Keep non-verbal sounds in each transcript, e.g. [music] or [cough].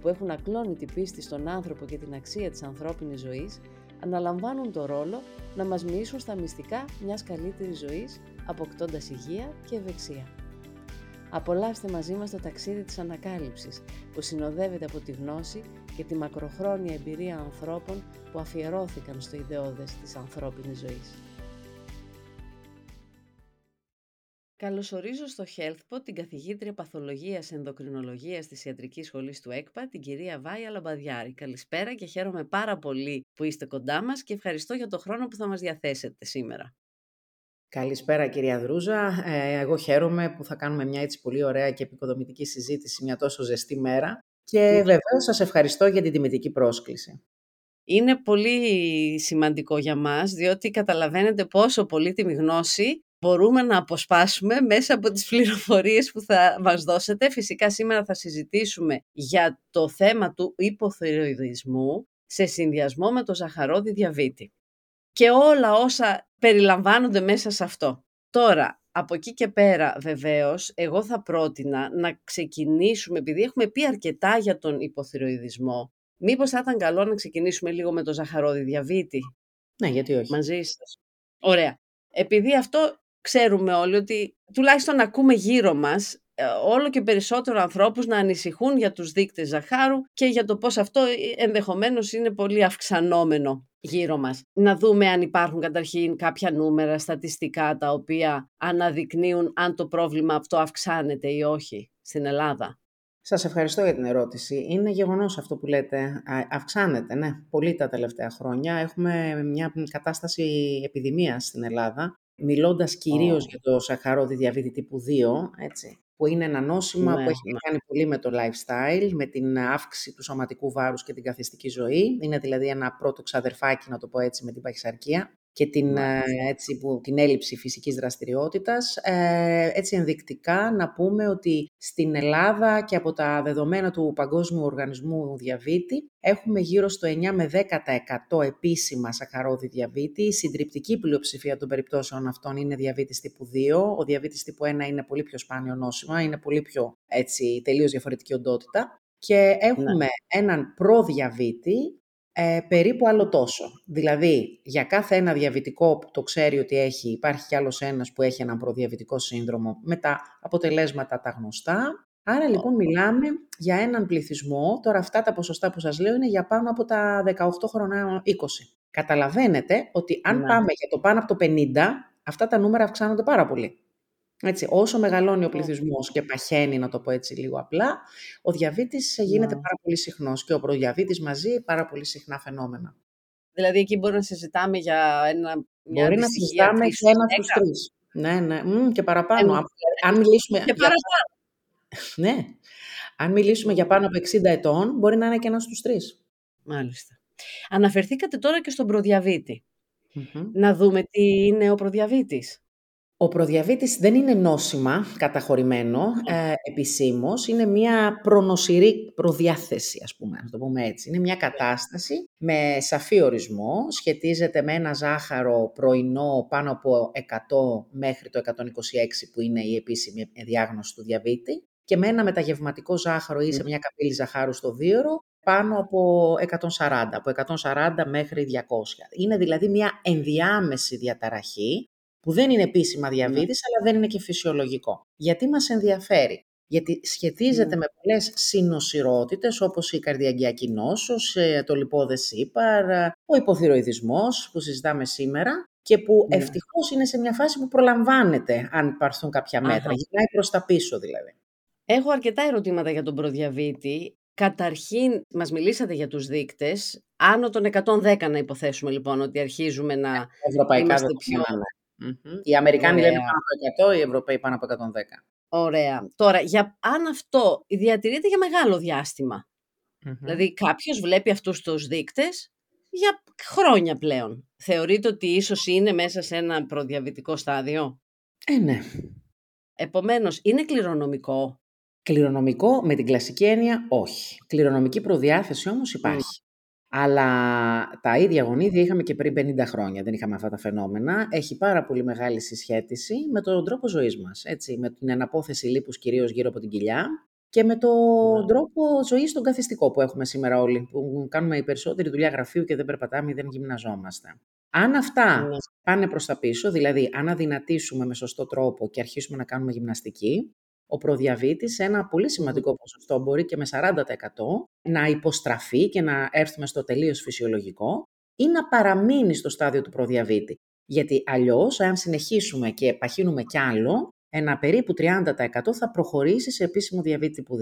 που έχουν ακλόνητη πίστη στον άνθρωπο και την αξία της ανθρώπινης ζωής, αναλαμβάνουν το ρόλο να μας μοιήσουν στα μυστικά μιας καλύτερης ζωής, αποκτώντας υγεία και ευεξία. Απολαύστε μαζί μας το ταξίδι της ανακάλυψης, που συνοδεύεται από τη γνώση και τη μακροχρόνια εμπειρία ανθρώπων που αφιερώθηκαν στο ιδεώδες της ανθρώπινης ζωής. Καλωσορίζω στο HealthPod την καθηγήτρια παθολογίας ενδοκρινολογίας της Ιατρικής Σχολής του ΕΚΠΑ, την κυρία Βάια Λαμπαδιάρη. Καλησπέρα και χαίρομαι πάρα πολύ που είστε κοντά μας και ευχαριστώ για το χρόνο που θα μας διαθέσετε σήμερα. Καλησπέρα κυρία Δρούζα. Ε, εγώ χαίρομαι που θα κάνουμε μια έτσι πολύ ωραία και επικοδομητική συζήτηση μια τόσο ζεστή μέρα και mm. βεβαίως σας ευχαριστώ για την τιμητική πρόσκληση. Είναι πολύ σημαντικό για μας, διότι καταλαβαίνετε πόσο πολύτιμη γνώση μπορούμε να αποσπάσουμε μέσα από τις πληροφορίες που θα μας δώσετε. Φυσικά σήμερα θα συζητήσουμε για το θέμα του υποθυροειδισμού σε συνδυασμό με το ζαχαρόδι διαβήτη και όλα όσα περιλαμβάνονται μέσα σε αυτό. Τώρα, από εκεί και πέρα βεβαίως, εγώ θα πρότεινα να ξεκινήσουμε, επειδή έχουμε πει αρκετά για τον υποθυροειδισμό, μήπως θα ήταν καλό να ξεκινήσουμε λίγο με το ζαχαρόδι διαβήτη; Ναι, γιατί όχι. Μαζί σας. Ωραία. Επειδή αυτό ξέρουμε όλοι ότι τουλάχιστον ακούμε γύρω μας ε, όλο και περισσότερο ανθρώπους να ανησυχούν για τους δείκτες ζαχάρου και για το πώς αυτό ε, ενδεχομένως είναι πολύ αυξανόμενο γύρω μας. Να δούμε αν υπάρχουν καταρχήν κάποια νούμερα στατιστικά τα οποία αναδεικνύουν αν το πρόβλημα αυτό αυξάνεται ή όχι στην Ελλάδα. Σας ευχαριστώ για την ερώτηση. Είναι γεγονός αυτό που λέτε. Αυξάνεται, ναι, πολύ τα τελευταία χρόνια. Έχουμε μια κατάσταση επιδημίας στην Ελλάδα μιλώντας κυρίως για το σαχαρόδι διαβήτη τύπου 2, έτσι, που είναι ένα νόσημα που ναι, έχει ναι. κάνει πολύ με το lifestyle, με την αύξηση του σωματικού βάρους και την καθιστική ζωή. Είναι δηλαδή ένα πρώτο ξαδερφάκι, να το πω έτσι, με την παχυσαρκία και την, ε, έτσι, που, την έλλειψη φυσικής δραστηριότητας. Ε, έτσι ενδεικτικά να πούμε ότι στην Ελλάδα και από τα δεδομένα του Παγκόσμιου Οργανισμού Διαβήτη έχουμε γύρω στο 9 με 10% επίσημα σακαρόδι διαβήτη. Η συντριπτική πλειοψηφία των περιπτώσεων αυτών είναι διαβήτης τύπου 2. Ο διαβήτης τύπου 1 είναι πολύ πιο σπάνιο νόσημα, είναι πολύ πιο έτσι, τελείως διαφορετική οντότητα. Και έχουμε ναι. έναν προδιαβήτη ε, περίπου άλλο τόσο. Δηλαδή, για κάθε ένα διαβητικό που το ξέρει ότι έχει, υπάρχει κι άλλος ένας που έχει έναν προδιαβητικό σύνδρομο με τα αποτελέσματα τα γνωστά. Άρα λοιπόν μιλάμε για έναν πληθυσμό, τώρα αυτά τα ποσοστά που σας λέω είναι για πάνω από τα 18 χρονά 20. Καταλαβαίνετε ότι αν ναι. πάμε για το πάνω από το 50, αυτά τα νούμερα αυξάνονται πάρα πολύ. Έτσι, όσο μεγαλώνει ο πληθυσμός και παχαίνει, να το πω έτσι λίγο απλά, ο διαβήτης γίνεται ναι. πάρα πολύ συχνός και ο προδιαβήτης μαζί πάρα πολύ συχνά φαινόμενα. Δηλαδή εκεί μπορεί να συζητάμε για ένα... Μπορεί να συζητάμε για ένα στους τρεις. Ναι, ναι, Μ, και παραπάνω. Αν, αν μιλήσουμε... Και παραπάνω. [laughs] ναι. Αν μιλήσουμε για πάνω από 60 ετών, μπορεί να είναι και ένας στους τρεις. Μάλιστα. Αναφερθήκατε τώρα και στον προδιαβητη Να δούμε τι είναι ο προδιαβήτης. Ο προδιαβήτης δεν είναι νόσημα καταχωρημένο ε, επισήμως, είναι μια προνοσηρή προδιάθεση, ας πούμε, να το πούμε έτσι. Είναι μια κατάσταση με σαφή ορισμό, σχετίζεται με ένα ζάχαρο πρωινό πάνω από 100 μέχρι το 126 που είναι η επίσημη διάγνωση του διαβήτη και με ένα μεταγευματικό ζάχαρο ή σε μια καπήλη ζαχάρου στο δίωρο πάνω από 140, από 140 μέχρι 200. Είναι δηλαδή μια ενδιάμεση διαταραχή που δεν είναι επίσημα διαβήτης, αλλά δεν είναι και φυσιολογικό. Γιατί μας ενδιαφέρει; Γιατί σχετίζεται με πολλές συνοσυρότητες, όπως η καρδιαγκιακή νόσος, ε, το λιπόδες ύπαρ, ο υποθυροειδισμός που συζητάμε σήμερα και που ναι. ευτυχώς είναι σε μια φάση που προλαμβάνεται αν υπαρθούν κάποια μέτρα. Γυρνάει προς τα πίσω δηλαδή. Έχω αρκετά ερωτήματα για τον προδιαβήτη. Καταρχήν, μας μιλήσατε για τους δείκτες. Άνω των 110 να υποθέσουμε λοιπόν ότι αρχίζουμε να Ευρωπαϊκά είμαστε πιο... Ναι. Mm-hmm. Οι Αμερικάνοι λένε πάνω από 100, οι Ευρωπαίοι πάνω από 110. Ωραία. Τώρα, για, αν αυτό διατηρείται για μεγάλο διάστημα, Δηλαδή κάποιος βλέπει αυτούς τους δείκτες για χρόνια πλέον. Θεωρείτε ότι ίσως είναι μέσα σε ένα προδιαβητικό στάδιο; Ε, ναι. Επομένως, είναι κληρονομικό; Κληρονομικό με την κλασική έννοια όχι. Κληρονομική προδιάθεση όμως υπάρχει. Αλλά τα ίδια γονίδια είχαμε και πριν 50 χρόνια, δεν είχαμε αυτά τα φαινόμενα. Έχει πάρα πολύ μεγάλη συσχέτιση με τον τρόπο ζωής μας, έτσι, με την αναπόθεση λίπους κυρίως γύρω από την κοιλιά και με τον ναι. τρόπο ζωής τον καθιστικό που έχουμε σήμερα όλοι, που κάνουμε η περισσότερη δουλειά γραφείου και δεν περπατάμε ή δεν γυμναζόμαστε. Αν αυτά ναι. πάνε προς τα πίσω, δηλαδή αν αδυνατήσουμε με σωστό τρόπο και αρχίσουμε να κάνουμε γυμναστική, ο προδιαβήτης σε ένα πολύ σημαντικό ποσοστό, μπορεί και με 40% να υποστραφεί και να έρθουμε στο τελείως φυσιολογικό ή να παραμείνει στο στάδιο του προδιαβήτη. Γιατί αλλιώς, αν συνεχίσουμε και παχύνουμε κι άλλο, ένα περίπου 30% θα προχωρήσει σε επίσημο διαβήτη τύπου 2.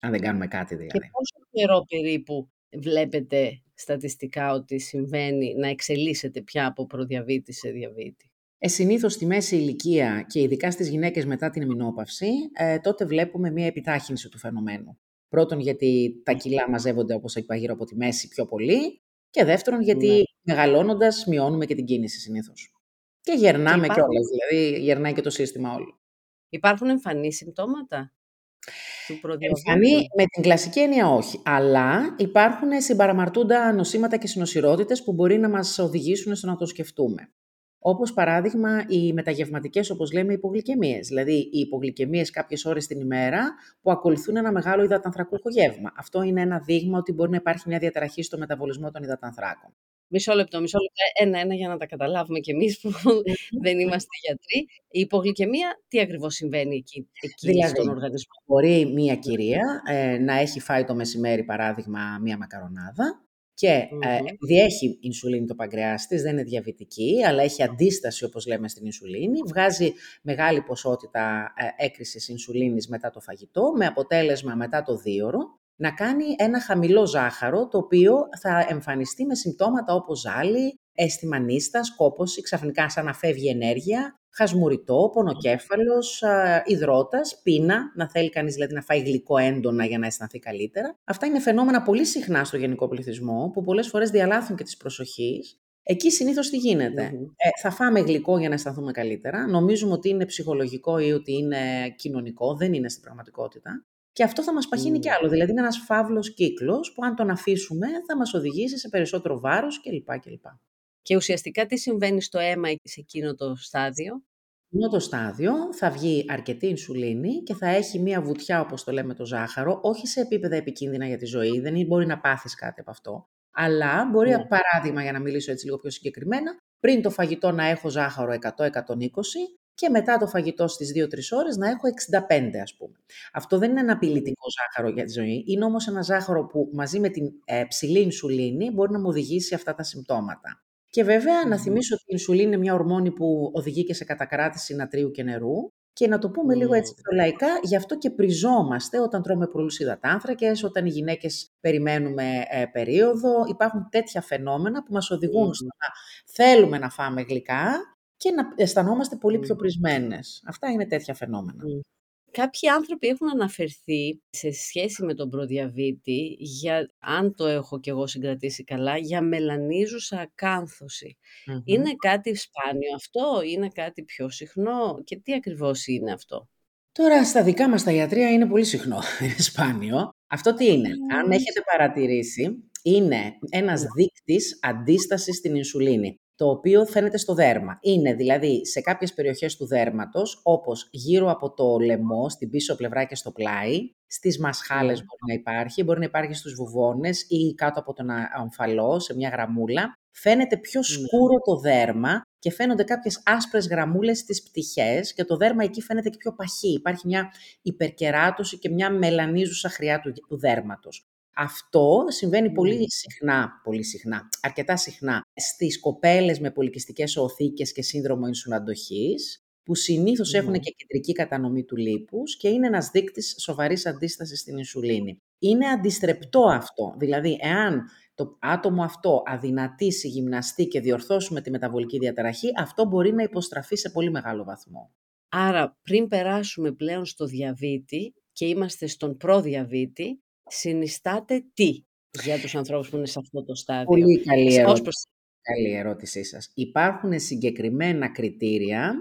Αν δεν κάνουμε κάτι δηλαδή. Και πόσο καιρό περίπου βλέπετε στατιστικά ότι συμβαίνει να εξελίσσεται πια από προδιαβήτη σε διαβήτη; Ε, Συνήθως στη μέση ηλικία και ειδικά στις γυναίκες μετά την εμεινόπαυση, ε, τότε βλέπουμε μια επιτάχυνση του φαινομένου. Πρώτον γιατί τα κιλά μαζεύονται όπως είπα γύρω από τη μέση πιο πολύ και δεύτερον γιατί ναι. μεγαλώνοντας μειώνουμε και την κίνηση συνήθως. Και γερνάμε και υπάρχουν... δηλαδή γερνάει και το σύστημα όλο. Υπάρχουν εμφανή συμπτώματα του Εμφανή με την κλασική έννοια όχι, αλλά υπάρχουν συμπαραμαρτούντα νοσήματα και συνοσυρότητες που μπορεί να μας οδηγήσουν στο να το σκεφτούμε. Όπως παράδειγμα οι μεταγευματικές, όπως λέμε, υπογλυκαιμίες. Δηλαδή οι υπογλυκαιμίες κάποιες ώρες την ημέρα που ακολουθούν ένα μεγάλο υδατανθρακούχο γεύμα. Αυτό είναι ένα δείγμα ότι μπορεί να υπάρχει μια διαταραχή στο μεταβολισμό των υδατανθράκων. Μισό λεπτό, μισό λεπτό. Ένα-ένα για να τα καταλάβουμε κι εμείς που [laughs] δεν είμαστε γιατροί. Η υπογλυκαιμία, τι ακριβώς συμβαίνει εκεί, εκεί δηλαδή, στον οργανισμό; Μπορεί μια κυρία ε, να έχει φάει το μεσημέρι, παράδειγμα, μια μακαρονάδα και mm ε, επειδή έχει ινσουλίνη το παγκρεάς της, δεν είναι διαβητική, αλλά έχει αντίσταση όπως λέμε στην ινσουλίνη, βγάζει μεγάλη ποσότητα ε, έκρησης ινσουλίνης μετά το φαγητό, με αποτέλεσμα μετά το δίωρο να κάνει ένα χαμηλό ζάχαρο, το οποίο θα εμφανιστεί με συμπτώματα όπως ζάλι, αίσθημα νύστας, κόπωση, ξαφνικά σαν να φεύγει ενέργεια, χασμουριτό, πονοκέφαλος, υδρότας, πείνα, να θέλει κανείς δηλαδή να φάει γλυκό έντονα για να αισθανθεί καλύτερα. Αυτά είναι φαινόμενα πολύ συχνά στο γενικό πληθυσμό, που πολλές φορές διαλάθουν και τις προσοχής. Εκεί συνήθως τι γινεται Ε, θα φάμε γλυκό για να αισθανθούμε καλύτερα. Νομίζουμε ότι είναι ψυχολογικό ή ότι είναι κοινωνικό. Δεν είναι στην πραγματικότητα. Και αυτό θα μας παχύνει mm. κι άλλο. Δηλαδή είναι ένας φαύλος κύκλος που αν τον αφήσουμε θα μας οδηγήσει σε περισσότερο βάρος κλπ. Και ουσιαστικά τι συμβαίνει στο αίμα σε εκείνο το στάδιο; Σε εκείνο το στάδιο θα βγει αρκετή ινσουλίνη και θα έχει μία βουτιά, όπως το λέμε το ζάχαρο, όχι σε επίπεδα επικίνδυνα για τη ζωή, δεν μπορεί να πάθεις κάτι από αυτό. Αλλά μπορεί, ναι. παράδειγμα, για να μιλήσω έτσι λίγο πιο συγκεκριμένα, πριν το φαγητό να έχω ζάχαρο 100-120 και μετά το φαγητό στις 2-3 ώρες να έχω 65 ας πούμε. Αυτό δεν είναι ένα απειλητικό ζάχαρο για τη ζωή, είναι όμως ένα ζάχαρο που μαζί με την ε, ψηλή ινσουλίνη μπορεί να μου οδηγήσει αυτά τα συμπτώματα. Και βέβαια να θυμίσω ότι η ινσουλίνη είναι μια ορμόνη που οδηγεί και σε κατακράτηση νατρίου και νερού. Και να το πούμε λίγο έτσι πιο λαϊκά, γι' αυτό και πριζόμαστε όταν τρώμε πολλούς υδατάνθρακες, όταν οι γυναίκες περιμένουμε ε, περίοδο. Υπάρχουν τέτοια φαινόμενα που μας οδηγούν στο να θέλουμε να φάμε γλυκά και να αισθανόμαστε πολύ πιο πρισμένες. Αυτά είναι τέτοια φαινόμενα. Κάποιοι άνθρωποι έχουν αναφερθεί σε σχέση με τον προδιαβήτη, για, αν το έχω και εγώ συγκρατήσει καλά, για μελανίζουσα Είναι κάτι σπάνιο αυτό, είναι κάτι πιο συχνό και τι ακριβώς είναι αυτό; Τώρα στα δικά μας τα ιατρία είναι πολύ συχνό, [laughs] είναι σπάνιο. Αυτό τι είναι, αν έχετε παρατηρήσει, είναι ένας ναι. δείκτης αντίστασης στην ινσουλίνη το οποίο φαίνεται στο δέρμα. Είναι δηλαδή σε κάποιες περιοχές του δέρματος, όπως γύρω από το λαιμό, στην πίσω πλευρά και στο πλάι, στις μασχάλες ναι. μπορεί να υπάρχει, μπορεί να υπάρχει στους βουβόνες ή κάτω από τον αμφαλό, σε μια γραμμούλα. Φαίνεται πιο ναι. σκούρο το δέρμα και φαίνονται κάποιες άσπρες γραμμούλες στις πτυχές και το δέρμα εκεί φαίνεται και πιο παχύ. Υπάρχει μια υπερκεράτωση και μια μελανίζουσα χρειά του, του δέρματος. Αυτό συμβαίνει πολύ συχνά, πολύ συχνά, αρκετά συχνά στις κοπέλες με πολυκυστικές οθήκες και σύνδρομο ενσουλαντοχής, που συνήθως έχουν και κεντρική κατανομή του λίπους και είναι ένας δείκτης σοβαρής αντίστασης στην ινσουλίνη. Είναι αντιστρεπτό αυτό, δηλαδή εάν το άτομο αυτό αδυνατήσει, γυμναστεί και διορθώσουμε τη μεταβολική διαταραχή, αυτό μπορεί να υποστραφεί σε πολύ μεγάλο βαθμό. Άρα πριν περάσουμε πλέον στο διαβήτη και είμαστε στον προδιαβήτη, συνιστάτε τι για τους ανθρώπους που είναι σε αυτό το στάδιο. Πολύ καλή ερώτηση. Καλή ερώτησή σας. Υπάρχουν συγκεκριμένα κριτήρια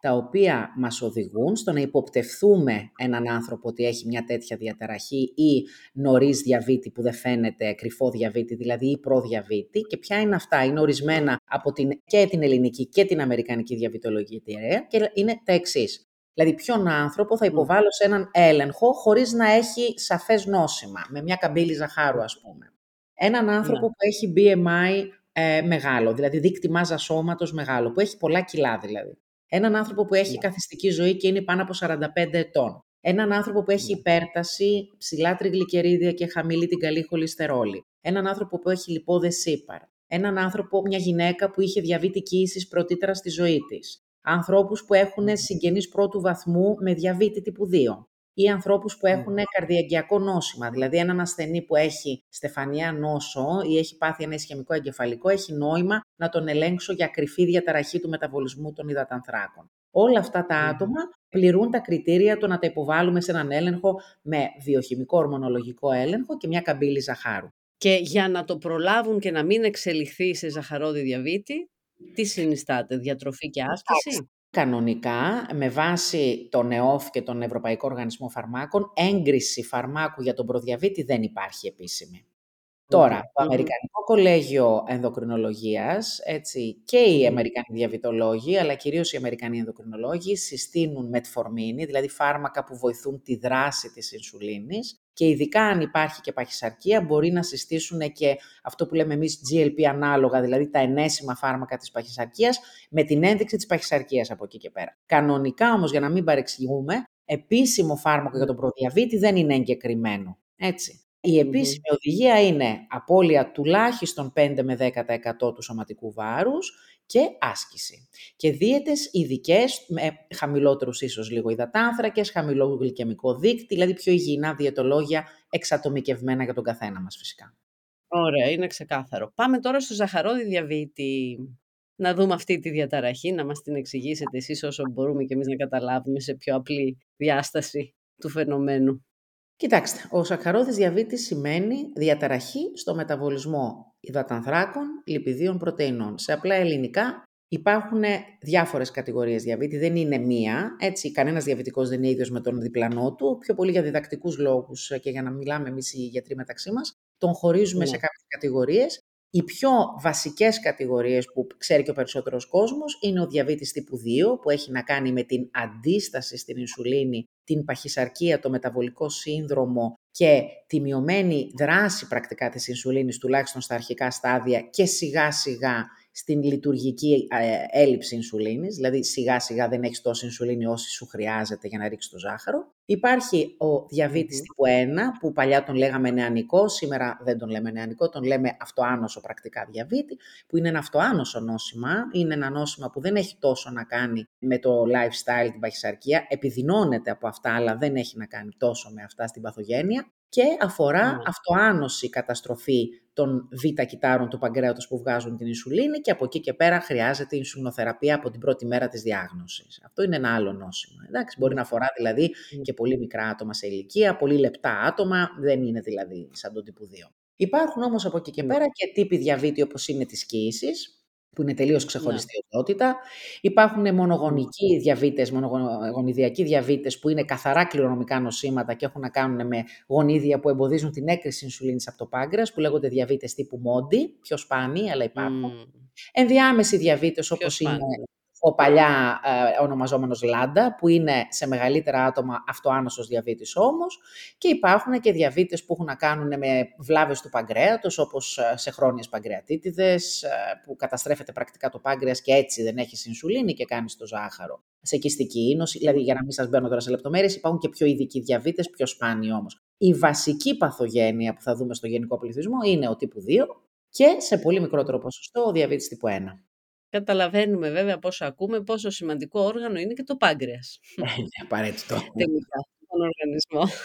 τα οποία μας οδηγούν στο να υποπτευθούμε έναν άνθρωπο ότι έχει μια τέτοια διαταραχή ή νωρίς διαβήτη που δεν φαίνεται κρυφό διαβήτη, δηλαδή ή προδιαβήτη. Και ποια είναι αυτά; Είναι ορισμένα από την, και την ελληνική και την αμερικανική διαβητολογική εταιρεία και είναι τα εξής. Δηλαδή, ποιον άνθρωπο θα υποβάλω σε έναν έλεγχο χωρίς να έχει σαφές νόσημα, με μια καμπύλη ζαχάρου, ας πούμε. Έναν άνθρωπο ναι. που έχει BMI ε, μεγάλο, δηλαδή δείκτη μάζας σώματος μεγάλο, που έχει πολλά κιλά δηλαδή. Έναν άνθρωπο που έχει yeah. Ναι. καθιστική ζωή και είναι πάνω από 45 ετών. Έναν άνθρωπο που έχει yeah. Ναι. υπέρταση, ψηλά τριγλικερίδια και χαμηλή την καλή χολυστερόλη. Έναν άνθρωπο που έχει λιπόδες σύπαρ. Έναν άνθρωπο, μια γυναίκα που είχε διαβήτη κοίησης πρωτήτερα στη ζωή της. Ανθρώπους που έχουν συγγενείς πρώτου βαθμού με διαβήτη τύπου 2 ή ανθρώπους που έχουν καρδιαγκιακό νόσημα. Δηλαδή έναν ασθενή που έχει στεφανιά νόσο ή έχει πάθει ένα ισχυμικό εγκεφαλικό, έχει νόημα να τον ελέγξω για κρυφή διαταραχή του μεταβολισμού των υδατανθράκων. Όλα αυτά τα άτομα πληρούν τα κριτήρια του να τα υποβάλουμε σε έναν έλεγχο με βιοχημικό ορμονολογικό έλεγχο και μια καμπύλη ζαχάρου. Και για να το προλάβουν και να μην εξελιχθεί σε ζαχαρόδι διαβήτη, τι συνιστάτε, διατροφή και άσκηση; Κανονικά, με βάση τον ΕΟΦ και τον Ευρωπαϊκό Οργανισμό Φαρμάκων, έγκριση φαρμάκου για τον προδιαβήτη δεν υπάρχει επίσημη. Τώρα, το Αμερικανικό Κολέγιο Ενδοκρινολογίας έτσι, και οι Αμερικανοί διαβητολόγοι, αλλά κυρίως οι Αμερικανοί ενδοκρινολόγοι, συστήνουν μετφορμίνη, δηλαδή φάρμακα που βοηθούν τη δράση της ινσουλίνης και ειδικά αν υπάρχει και παχυσαρκία μπορεί να συστήσουν και αυτό που λέμε εμείς GLP ανάλογα, δηλαδή τα ενέσιμα φάρμακα της παχυσαρκίας με την ένδειξη της παχυσαρκίας από εκεί και πέρα. Κανονικά όμως για να μην παρεξηγούμε, επίσημο φάρμακο για τον προδιαβήτη δεν είναι εγκεκριμένο. Έτσι. Η επίσημη οδηγία είναι απώλεια τουλάχιστον 5 με 10% του σωματικού βάρους και άσκηση. Και δίαιτες ειδικές με χαμηλότερους ίσως λίγο υδατάνθρακες, χαμηλό γλυκαιμικό δίκτυο, δηλαδή πιο υγιεινά διαιτολόγια εξατομικευμένα για τον καθένα μας φυσικά. Ωραία, είναι ξεκάθαρο. Πάμε τώρα στο ζαχαρόδι διαβήτη. Να δούμε αυτή τη διαταραχή, να μας την εξηγήσετε εσείς όσο μπορούμε και εμείς να καταλάβουμε σε πιο απλή διάσταση του φαινομένου. Κοιτάξτε, ο σακχαρώδης διαβήτης σημαίνει διαταραχή στο μεταβολισμό υδατανθράκων, λιπιδίων, πρωτεϊνών. Σε απλά ελληνικά υπάρχουν διάφορες κατηγορίες διαβήτη, δεν είναι μία. Έτσι, κανένας διαβητικός δεν είναι ίδιος με τον διπλανό του, πιο πολύ για διδακτικούς λόγους και για να μιλάμε εμείς οι γιατροί μεταξύ μας. Τον χωρίζουμε ναι. σε κάποιες κατηγορίες. Οι πιο βασικές κατηγορίες που ξέρει και ο περισσότερος κόσμος είναι ο διαβήτης τύπου 2 που έχει να κάνει με την αντίσταση στην ινσουλίνη, την παχυσαρκία, το μεταβολικό σύνδρομο και τη μειωμένη δράση πρακτικά της ινσουλίνης τουλάχιστον στα αρχικά στάδια και σιγά σιγά στην λειτουργική ε, έλλειψη ινσουλίνης, δηλαδή σιγά σιγά δεν έχεις τόση ινσουλίνη όση σου χρειάζεται για να ρίξεις το ζάχαρο. Υπάρχει ο διαβήτης τύπου 1, που παλιά τον λέγαμε νεανικό, σήμερα δεν τον λέμε νεανικό, τον λέμε αυτοάνωσο πρακτικά διαβήτη, που είναι ένα αυτοάνωσο νόσημα, είναι ένα νόσημα που δεν έχει τόσο να κάνει με το lifestyle, την παχυσαρκία, επιδεινώνεται από αυτά, αλλά δεν έχει να κάνει τόσο με αυτά στην παθογένεια και αφορά mm. αυτοάνωση καταστροφή των β' κυτάρων του παγκρέατος που βγάζουν την ινσουλίνη και από εκεί και πέρα χρειάζεται ινσουλινοθεραπεία από την πρώτη μέρα της διάγνωσης. Αυτό είναι ένα άλλο νόσημα. Εντάξει, μπορεί να αφορά δηλαδή και πολύ μικρά άτομα σε ηλικία, πολύ λεπτά άτομα, δεν είναι δηλαδή σαν τον τύπου 2. Υπάρχουν όμως από εκεί και πέρα και τύποι διαβήτη όπως είναι της κοίησης, που είναι τελείως ξεχωριστή ναι. οντότητα. Υπάρχουν μονογονικοί διαβήτες, μονογονιδιακοί διαβήτες που είναι καθαρά κληρονομικά νοσήματα και έχουν να κάνουν με γονίδια που εμποδίζουν την έκρηση ινσουλίνης από το πάγκρεα, που λέγονται διαβήτες τύπου Μόντι, πιο σπάνιοι, αλλά υπάρχουν. Mm. Ενδιάμεση διαβήτες όπως είναι ο παλιά ε, ονομαζόμενος Λάντα, που είναι σε μεγαλύτερα άτομα αυτοάνωσος διαβήτης όμως, και υπάρχουν και διαβήτες που έχουν να κάνουν με βλάβες του παγκρέατος, όπως ε, σε χρόνιες παγκρεατίτιδες, ε, που καταστρέφεται πρακτικά το πάγκρεας και έτσι δεν έχει ινσουλίνη και κάνει το ζάχαρο. Σε κυστική ίνωση, δηλαδή για να μην σας μπαίνω τώρα σε λεπτομέρειες, υπάρχουν και πιο ειδικοί διαβήτες, πιο σπάνιοι όμως. Η βασική παθογένεια που θα δούμε στο γενικό πληθυσμό είναι ο τύπου 2 και σε πολύ μικρότερο ποσοστό ο διαβήτης τύπου 1. Καταλαβαίνουμε βέβαια πόσο ακούμε, πόσο σημαντικό όργανο είναι και το πάγκρεας. Είναι απαραίτητο. [laughs] Τελικά, τον οργανισμό.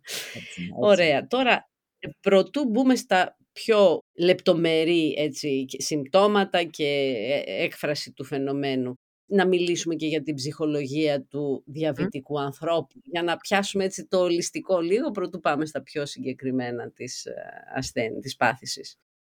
[laughs] Ωραία. Τώρα, προτού μπούμε στα πιο λεπτομερή έτσι, συμπτώματα και ε, έκφραση του φαινομένου, να μιλήσουμε και για την ψυχολογία του διαβητικού ανθρώπου, για να πιάσουμε έτσι το ολιστικό λίγο, πρωτού πάμε στα πιο συγκεκριμένα της ε, ασθένη, της πάθησης.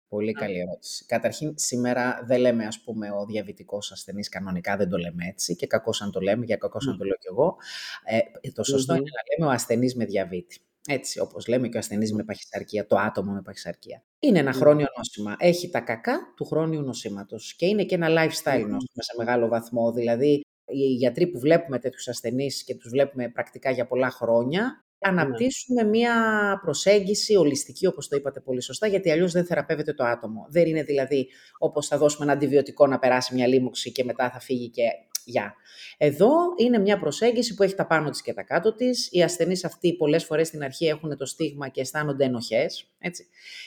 Πολύ καλή ερώτηση. Καταρχήν, σήμερα δεν λέμε, ας πούμε, ο διαβητικός ασθενής κανονικά, δεν το λέμε έτσι και κακός αν το λέμε, για κακός αν το λέω κι εγώ. Ε, το σωστό είναι να λέμε ο ασθενής με διαβήτη. Έτσι, όπως λέμε και ο ασθενής με παχυσαρκία, το άτομο με παχυσαρκία. Είναι ένα χρόνιο νόσημα. Έχει τα κακά του χρόνιου νοσήματος και είναι και ένα lifestyle νόσημα σε μεγάλο βαθμό. Δηλαδή, οι γιατροί που βλέπουμε τέτοιους ασθενείς και τους βλέπουμε πρακτικά για πολλά χρόνια, αναπτύσσουμε μία προσέγγιση ολιστική, όπως το είπατε πολύ σωστά, γιατί αλλιώς δεν θεραπεύεται το άτομο. Δεν είναι δηλαδή όπως θα δώσουμε ένα αντιβιωτικό να περάσει μια λίμωξη και μετά θα φύγει και γεια. Εδώ είναι μια προσέγγιση που έχει τα πάνω της και τα κάτω της. Οι ασθενείς αυτοί πολλές φορές στην αρχή έχουν το στίγμα και αισθάνονται ενοχές. Έτσι.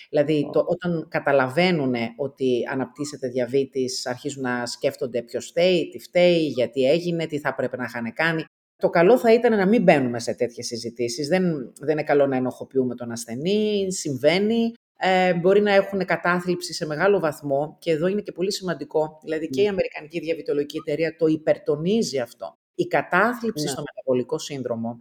Δηλαδή το, όταν καταλαβαίνουν ότι αναπτύσσεται διαβήτης, αρχίζουν να σκέφτονται ποιος φταίει, τι φταίει, γιατί έγινε, τι θα πρέπει να είχαν κάνει. Το καλό θα ήταν να μην μπαίνουμε σε τέτοιες συζητήσεις. Δεν, δεν είναι καλό να ενοχοποιούμε τον ασθενή, συμβαίνει. Ε, μπορεί να έχουν κατάθλιψη σε μεγάλο βαθμό και εδώ είναι και πολύ σημαντικό, δηλαδή και η ναι. Αμερικανική Διαβητολογική Εταιρεία το υπερτονίζει αυτό. Η κατάθλιψη ναι. στο μεταβολικό σύνδρομο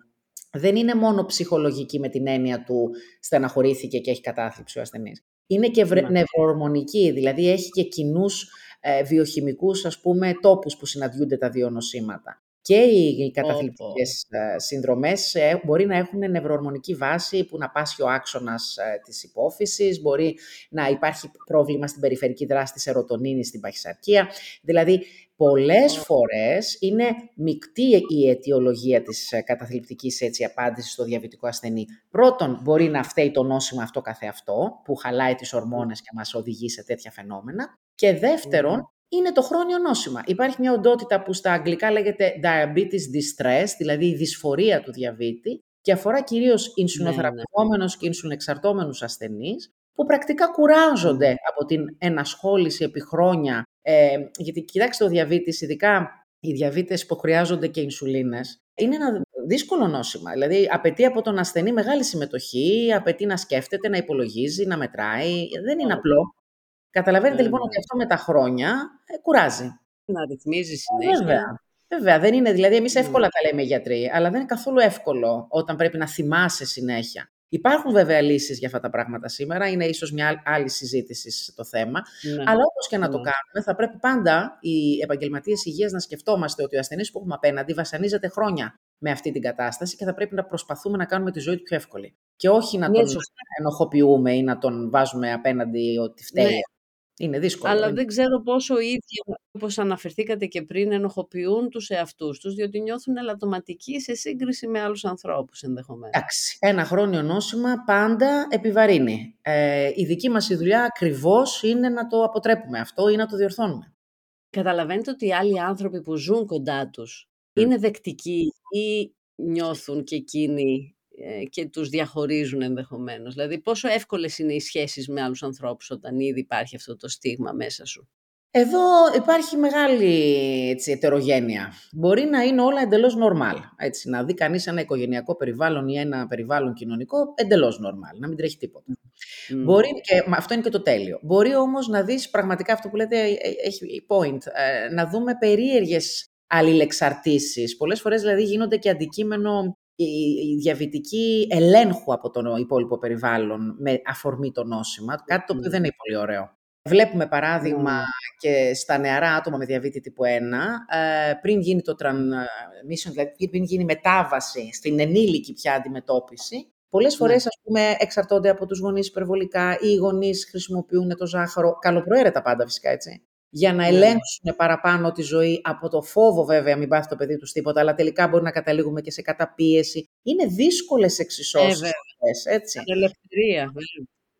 δεν είναι μόνο ψυχολογική με την έννοια του στεναχωρήθηκε και έχει κατάθλιψη ο ασθενής. Είναι και ναι. νευροορμονική, δηλαδή έχει και κοινούς ε, βιοχημικούς ας πούμε, τόπους που συναντιούνται τα δύο νοσήματα και οι καταθλιπτικές oh, συνδρομές ε, μπορεί να έχουν νευροορμονική βάση που να πάσχει ο άξονας ε, της υπόφυσης, μπορεί να υπάρχει πρόβλημα στην περιφερική δράση της ερωτονίνης στην παχυσαρκία. Δηλαδή, πολλές φορές είναι μεικτή η αιτιολογία της καταθλιπτικής έτσι, απάντησης στο διαβητικό ασθενή. Πρώτον, μπορεί να φταίει το νόσημα αυτό καθεαυτό, που χαλάει τις ορμόνες και μας οδηγεί σε τέτοια φαινόμενα. Και δεύτερον, είναι το χρόνιο νόσημα. Υπάρχει μια οντότητα που στα αγγλικά λέγεται diabetes distress, δηλαδή η δυσφορία του διαβήτη και αφορά κυρίως ινσουλοθεραπευόμενους ναι, ναι. και ινσουλοεξαρτώμενους ασθενείς που πρακτικά κουράζονται από την ενασχόληση επί χρόνια. Ε, γιατί κοιτάξτε, ο διαβήτης, ειδικά οι διαβήτες που χρειάζονται και ινσουλίνες, είναι ένα δύσκολο νόσημα. Δηλαδή, απαιτεί από τον ασθενή μεγάλη συμμετοχή, απαιτεί να σκέφτεται, να υπολογίζει, να μετράει. Δεν είναι απλό. Καταλαβαίνετε λοιπόν ότι αυτό με τα χρόνια ε, κουράζει. Να ρυθμίζει συνέχεια. Βέβαια. Βέβαια, δεν είναι, δηλαδή εμείς εύκολα τα λέμε οι γιατροί, αλλά δεν είναι καθόλου εύκολο όταν πρέπει να θυμάσαι συνέχεια. Υπάρχουν βέβαια λύσεις για αυτά τα πράγματα σήμερα, είναι ίσως μια άλλη συζήτηση το θέμα, ναι. αλλά όπως και να το ναι. κάνουμε θα πρέπει πάντα οι επαγγελματίες υγείας να σκεφτόμαστε ότι ο ασθενής που έχουμε απέναντι βασανίζεται χρόνια με αυτή την κατάσταση και θα πρέπει να προσπαθούμε να κάνουμε τη ζωή του πιο εύκολη. Και όχι να ναι, τον ενοχοποιούμε ή να τον βάζουμε απέναντι ότι φταίει. Ναι. Είναι δύσκολο. Αλλά δεν ξέρω πόσο οι ίδιοι, όπως αναφερθήκατε και πριν, ενοχοποιούν τους εαυτούς τους, διότι νιώθουν ελαττωματικοί σε σύγκριση με άλλους ανθρώπους ενδεχομένως. Εντάξει, ένα χρόνιο νόσημα πάντα επιβαρύνει. Ε, η δική μας η δουλειά ακριβώς είναι να το αποτρέπουμε αυτό ή να το διορθώνουμε. Καταλαβαίνετε ότι οι άλλοι άνθρωποι που ζουν κοντά τους είναι δεκτικοί ή νιώθουν και εκείνοι ε, και τους διαχωρίζουν ενδεχομένως. Δηλαδή πόσο εύκολες είναι οι σχέσεις με άλλους ανθρώπους όταν ήδη υπάρχει αυτό το στίγμα μέσα σου; Εδώ υπάρχει μεγάλη έτσι, ετερογένεια. Μπορεί να είναι όλα εντελώς normal. Έτσι, να δει κανείς ένα οικογενειακό περιβάλλον ή ένα περιβάλλον κοινωνικό εντελώς normal, να μην τρέχει τίποτα. Μπορεί, και αυτό είναι και το τέλειο. Μπορεί όμως να δεις πραγματικά αυτό που λέτε ε, ε, έχει point, να δούμε περίεργες αλληλεξαρτήσεις. Πολλές φορές δηλαδή γίνονται και αντικείμενο η διαβητική ελέγχου από το υπόλοιπο περιβάλλον με αφορμή το νόσημα, κάτι το οποίο δεν είναι πολύ ωραίο. Βλέπουμε παράδειγμα ναι. και στα νεαρά άτομα με διαβήτη τύπου 1, ε, πριν γίνει το transmission, δηλαδή πριν γίνει μετάβαση στην ενήλικη πια αντιμετώπιση, Πολλές ναι. φορές, ας πούμε, εξαρτώνται από τους γονείς υπερβολικά ή οι γονείς χρησιμοποιούν το ζάχαρο, καλοπροαίρετα πάντα φυσικά, έτσι, για να ναι, ναι. ελέγξουν παραπάνω τη ζωή από το φόβο βέβαια μην πάθει το παιδί τους τίποτα, αλλά τελικά μπορεί να καταλήγουμε και σε καταπίεση. Είναι δύσκολες εξισώσεις. Ε, έτσι. Ελευθερία.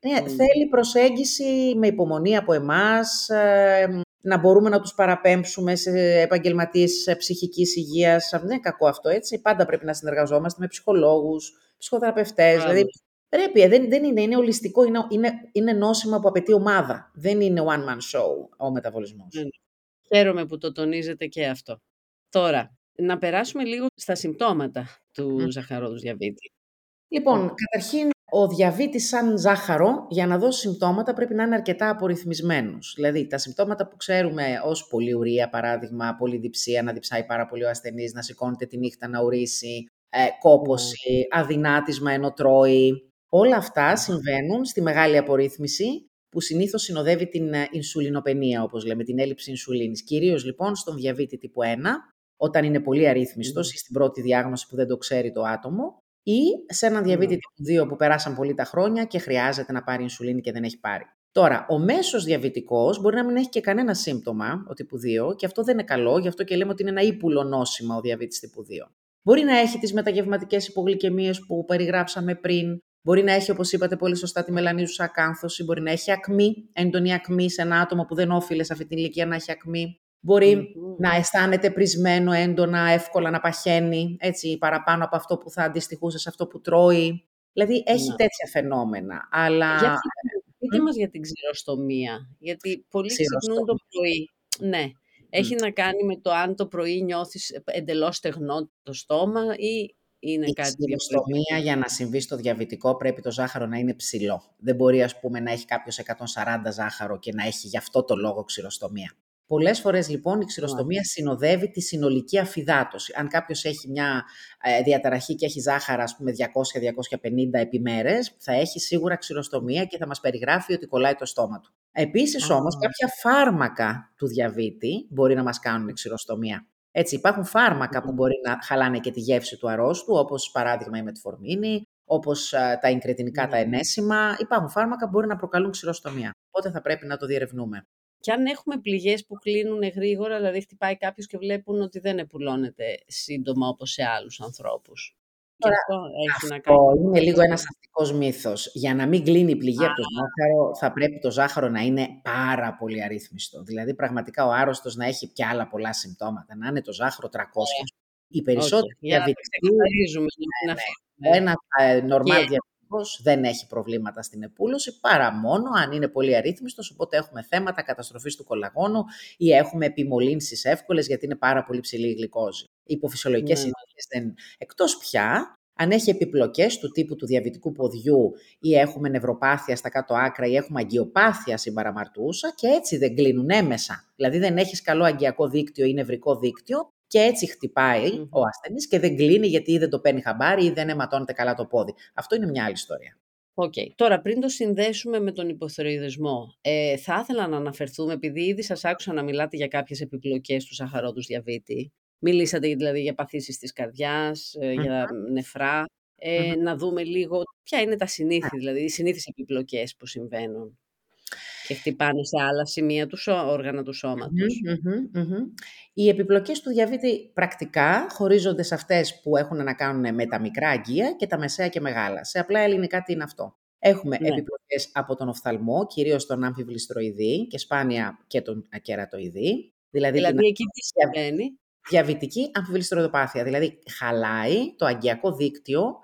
Ναι, Θέλει προσέγγιση με υπομονή από εμάς, ε, να μπορούμε να τους παραπέμψουμε σε επαγγελματίες ψυχικής υγείας. Δεν είναι κακό αυτό, έτσι. Πάντα πρέπει να συνεργαζόμαστε με ψυχολόγους, ψυχοθεραπευτές. Δηλαδή, Πρέπει, ε, δεν, δεν είναι, είναι ολιστικό, είναι, είναι, είναι νόσημα που απαιτεί ομάδα. Δεν είναι one man show ο μεταβολισμός. Ναι. Χαίρομαι που το τονίζετε και αυτό. Τώρα, να περάσουμε λίγο στα συμπτώματα του mm. ζαχαρόδους διαβήτη. Λοιπόν, καταρχήν Ο διαβήτης σαν ζάχαρο, για να δώσει συμπτώματα, πρέπει να είναι αρκετά απορριθμισμένος. Δηλαδή, τα συμπτώματα που ξέρουμε ως πολυουρία, παράδειγμα, πολυδιψία, να διψάει πάρα πολύ ο ασθενής, να σηκώνεται τη νύχτα να ουρήσει, ε, κόποση, ναι. αδυνάτισμα ενώ τρώει. Όλα αυτά συμβαίνουν στη μεγάλη απορρίθμιση που συνήθως συνοδεύει την ε, ινσουλινοπενία, όπως λέμε, την έλλειψη ινσουλίνης. Κυρίως λοιπόν στον διαβήτη τύπου 1, όταν είναι πολύ αρρύθμιστος ή στην πρώτη διάγνωση που δεν το ξέρει το άτομο, ή σε έναν διαβήτη τύπου 2 που περάσαν πολύ τα χρόνια και χρειάζεται να πάρει ινσουλίνη και δεν έχει πάρει. Τώρα, ο μέσος διαβητικός μπορεί να μην έχει και κανένα σύμπτωμα, ο τύπου 2, και αυτό δεν είναι καλό, γι' αυτό και λέμε ότι είναι ένα ύπουλο νόσημα ο διαβήτης τύπου 2. Μπορεί να έχει τις μεταγευματικές υπογλυκαιμίες που περιγράψαμε πριν, Μπορεί να έχει, όπως είπατε πολύ σωστά, τη μελανίζουσα ακάνθωση, μπορεί να έχει ακμή, έντονη ακμή σε ένα άτομο που δεν όφιλε σε αυτή την ηλικία να έχει ακμή. Μπορει να αισθάνεται πρισμένο έντονα, εύκολα να παχαίνει, έτσι, παραπάνω από αυτό που θα αντιστοιχούσε σε αυτό που τρώει. Δηλαδή, έχει ναι. τέτοια φαινόμενα. Αλλά... Γιατί, πείτε μας για την ξηροστομία, γιατί πολλοί ξυπνούν το πρωί. Ναι, έχει να κάνει με το αν το πρωί νιώθεις εντελώς στεγνό το στόμα ή είναι η κάτι διαφορετικό. για να συμβεί στο διαβητικό πρέπει το ζάχαρο να είναι ψηλό. Δεν μπορεί ας πούμε να έχει κάποιος 140 ζάχαρο και να έχει γι' αυτό το λόγο ξηροστομία. Πολλές φορές λοιπόν η ξηροστομία συνοδεύει τη συνολική αφυδάτωση. Αν κάποιος έχει μια ε, διαταραχή και έχει ζάχαρα ας πούμε 200-250 επιμέρες, θα έχει σίγουρα ξηροστομία και θα μας περιγράφει ότι κολλάει το στόμα του. Επίσης όμως κάποια φάρμακα του διαβήτη μπορεί να μας κάνουν ξηροστομία. Έτσι, υπάρχουν φάρμακα που μπορεί να χαλάνε και τη γεύση του αρρώστου, όπως παράδειγμα η μετφορμίνη, όπως τα εγκρετινικά, τα ενέσιμα. Υπάρχουν φάρμακα που μπορεί να προκαλούν ξηροστομία. Οπότε θα πρέπει να το διερευνούμε. Και αν έχουμε πληγές που κλείνουν γρήγορα, δηλαδή χτυπάει κάποιος και βλέπουν ότι δεν επουλώνεται σύντομα όπως σε άλλους ανθρώπους. Τώρα, αυτό έχει να κάνει. είναι λίγο ένας αστικός μύθος. Για να μην κλείνει η πληγή από το ζάχαρο, θα πρέπει το ζάχαρο να είναι πάρα πολύ αρρύθμιστο. Δηλαδή, πραγματικά ο άρρωστος να έχει και άλλα πολλά συμπτώματα. Να είναι το ζάχαρο 300. Yeah. Οι περισσότεροι okay. διαβητικοί... Ναι, ναι. Ένα ε, normal yeah. δεν έχει προβλήματα στην επούλωση, παρά μόνο αν είναι πολύ αρρύθμιστος, οπότε έχουμε θέματα καταστροφής του κολαγόνου ή έχουμε επιμολύνσεις εύκολες γιατί είναι πάρα πολύ ψηλή η γλυκόζη υποφυσιολογικές ναι. συνθήκες δεν... Εκτός πια, αν έχει επιπλοκές του τύπου του διαβητικού ποδιού ή έχουμε νευροπάθεια στα κάτω άκρα ή έχουμε αγγειοπάθεια συμπαραμαρτούσα και έτσι δεν κλείνουν άμεσα. Δηλαδή δεν έχεις καλό αγγειακό δίκτυο ή νευρικό δίκτυο και έτσι ο ασθενής και δεν κλείνει γιατί ή δεν το παίρνει χαμπάρι ή δεν αιματώνεται καλά το πόδι. Αυτό είναι μια άλλη ιστορία. OK. Okay. Τώρα, πριν το συνδέσουμε με τον υποθυρεοειδισμό, ε, θα ήθελα να αναφερθούμε, επειδή ήδη σας άκουσα να μιλάτε για κάποιες επιπλοκές του σακχαρώδους διαβήτη, Μιλήσατε δηλαδή για παθήσεις της καρδιάς, ε, για νεφρά. Ε, Να δούμε λίγο ποια είναι τα συνήθεια, δηλαδή οι συνήθεις επιπλοκές που συμβαίνουν και χτυπάνε σε άλλα σημεία του όργανα του σώματος. Οι επιπλοκές του διαβήτη πρακτικά χωρίζονται σε αυτές που έχουν να κάνουν με τα μικρά αγγεία και τα μεσαία και μεγάλα. Σε απλά ελληνικά τι είναι αυτό; Έχουμε ναι. επιπλοκές από τον οφθαλμό, κυρίως τον αμφιβληστροειδή και σπάνια και τον ακερατοειδή. Δηλαδή, δηλαδή εκεί τι συμβαίνει διαβητική αμφιβληστροειδοπάθεια. Δηλαδή χαλάει το αγκιακό δίκτυο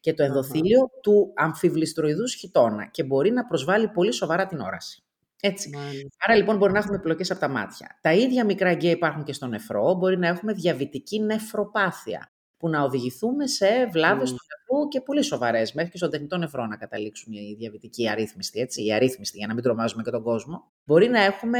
και το ενδοθήλιο του αμφιβληστροειδούς χιτώνα και μπορεί να προσβάλλει πολύ σοβαρά την όραση. Έτσι. Άρα λοιπόν μπορεί να έχουμε επιλογές από τα μάτια. Τα ίδια μικρά αγκαία υπάρχουν και στο νεφρό. Μπορεί να έχουμε διαβητική νεφροπάθεια που να οδηγηθούμε σε βλάβες του νεφρού και πολύ σοβαρές, μέχρι και στον τεχνητό νεφρό να καταλήξουν οι διαβητικοί αρρύθμιστοι, έτσι, οι αρρύθμιστοι, για να μην τρομάζουμε και τον κόσμο. Μπορεί να έχουμε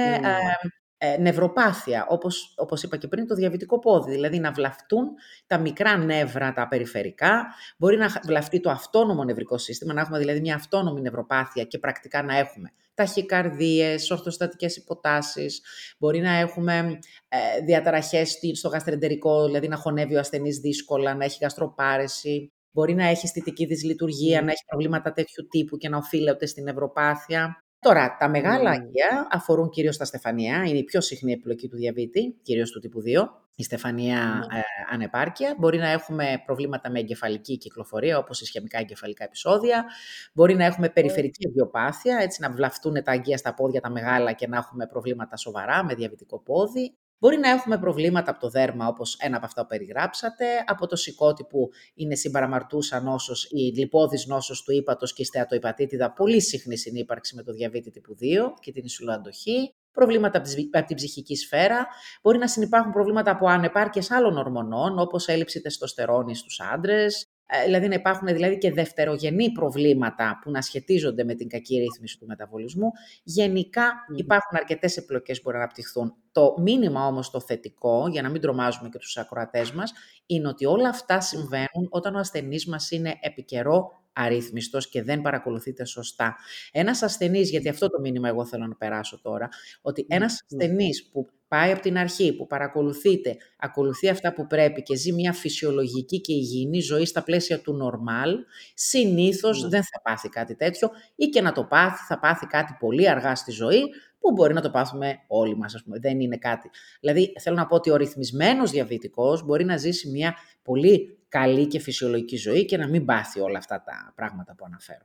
ε, νευροπάθεια, όπως, όπως είπα και πριν, το διαβητικό πόδι, δηλαδή να βλαφτούν τα μικρά νεύρα, τα περιφερικά, μπορεί να βλαφτεί το αυτόνομο νευρικό σύστημα, να έχουμε δηλαδή μια αυτόνομη νευροπάθεια και πρακτικά να έχουμε ταχυκαρδίες, ορθοστατικές υποτάσεις, μπορεί να έχουμε ε, διαταραχές στο γαστρεντερικό, δηλαδή να χωνεύει ο ασθενής δύσκολα, να έχει γαστροπάρεση, μπορεί να έχει αισθητική δυσλειτουργία, να έχει προβλήματα τέτοιου τύπου και να οφείλεται στην νευροπάθεια. Τώρα, τα μεγάλα mm. αγγεία αφορούν κυρίως τα στεφανία, είναι η πιο συχνή επιλογή του διαβήτη, κυρίως του τύπου 2, η στεφανία ε, ανεπάρκεια. Μπορεί να έχουμε προβλήματα με εγκεφαλική κυκλοφορία, όπως ισχυμικά εγκεφαλικά επεισόδια. Μπορεί να έχουμε περιφερική βιοπάθεια, έτσι να βλαφτούν τα αγγεία στα πόδια τα μεγάλα και να έχουμε προβλήματα σοβαρά με διαβητικό πόδι. Μπορεί να έχουμε προβλήματα από το δέρμα, όπως ένα από αυτά που περιγράψατε, από το σηκώτη που είναι συμπαραμαρτούσα νόσος ή γλυπώδης νόσος του ύπατος και η στεατοϊπατήτηδα, πολύ συχνή συνύπαρξη με το διαβήτη τύπου 2 και την ισουλοαντοχή, προβλήματα από την ψυχική σφαίρα, μπορεί να συνεπάρχουν προβλήματα από ανεπάρκειες άλλων ορμονών, όπως έλλειψη τεστοστερόνης στους άντρες, Ε, δηλαδή να υπάρχουν δηλαδή και δευτερογενή προβλήματα που να σχετίζονται με την κακή ρύθμιση του μεταβολισμού. Γενικά υπάρχουν αρκετές επιλογές που μπορεί να αναπτυχθούν. Το μήνυμα όμως το θετικό, για να μην τρομάζουμε και τους ακροατές μας, είναι ότι όλα αυτά συμβαίνουν όταν ο ασθενής μας είναι επικαιρό αρρύθμιστος και δεν παρακολουθείται σωστά. Ένας ασθενής, γιατί αυτό το μήνυμα εγώ θέλω να περάσω τώρα, ότι ένας ασθενής που πάει από την αρχή, που παρακολουθείται, ακολουθεί αυτά που πρέπει και ζει μια φυσιολογική και υγιεινή ζωή στα πλαίσια του normal, συνήθως ναι. δεν θα πάθει κάτι τέτοιο ή και να το πάθει, θα πάθει κάτι πολύ αργά στη ζωή, που μπορεί να το πάθουμε όλοι μας, ας πούμε. Δεν είναι κάτι. Δηλαδή, θέλω να πω ότι ο ρυθμισμένος διαβητικός μπορεί να ζήσει μια πολύ καλή και φυσιολογική ζωή και να μην πάθει όλα αυτά τα πράγματα που αναφέρω.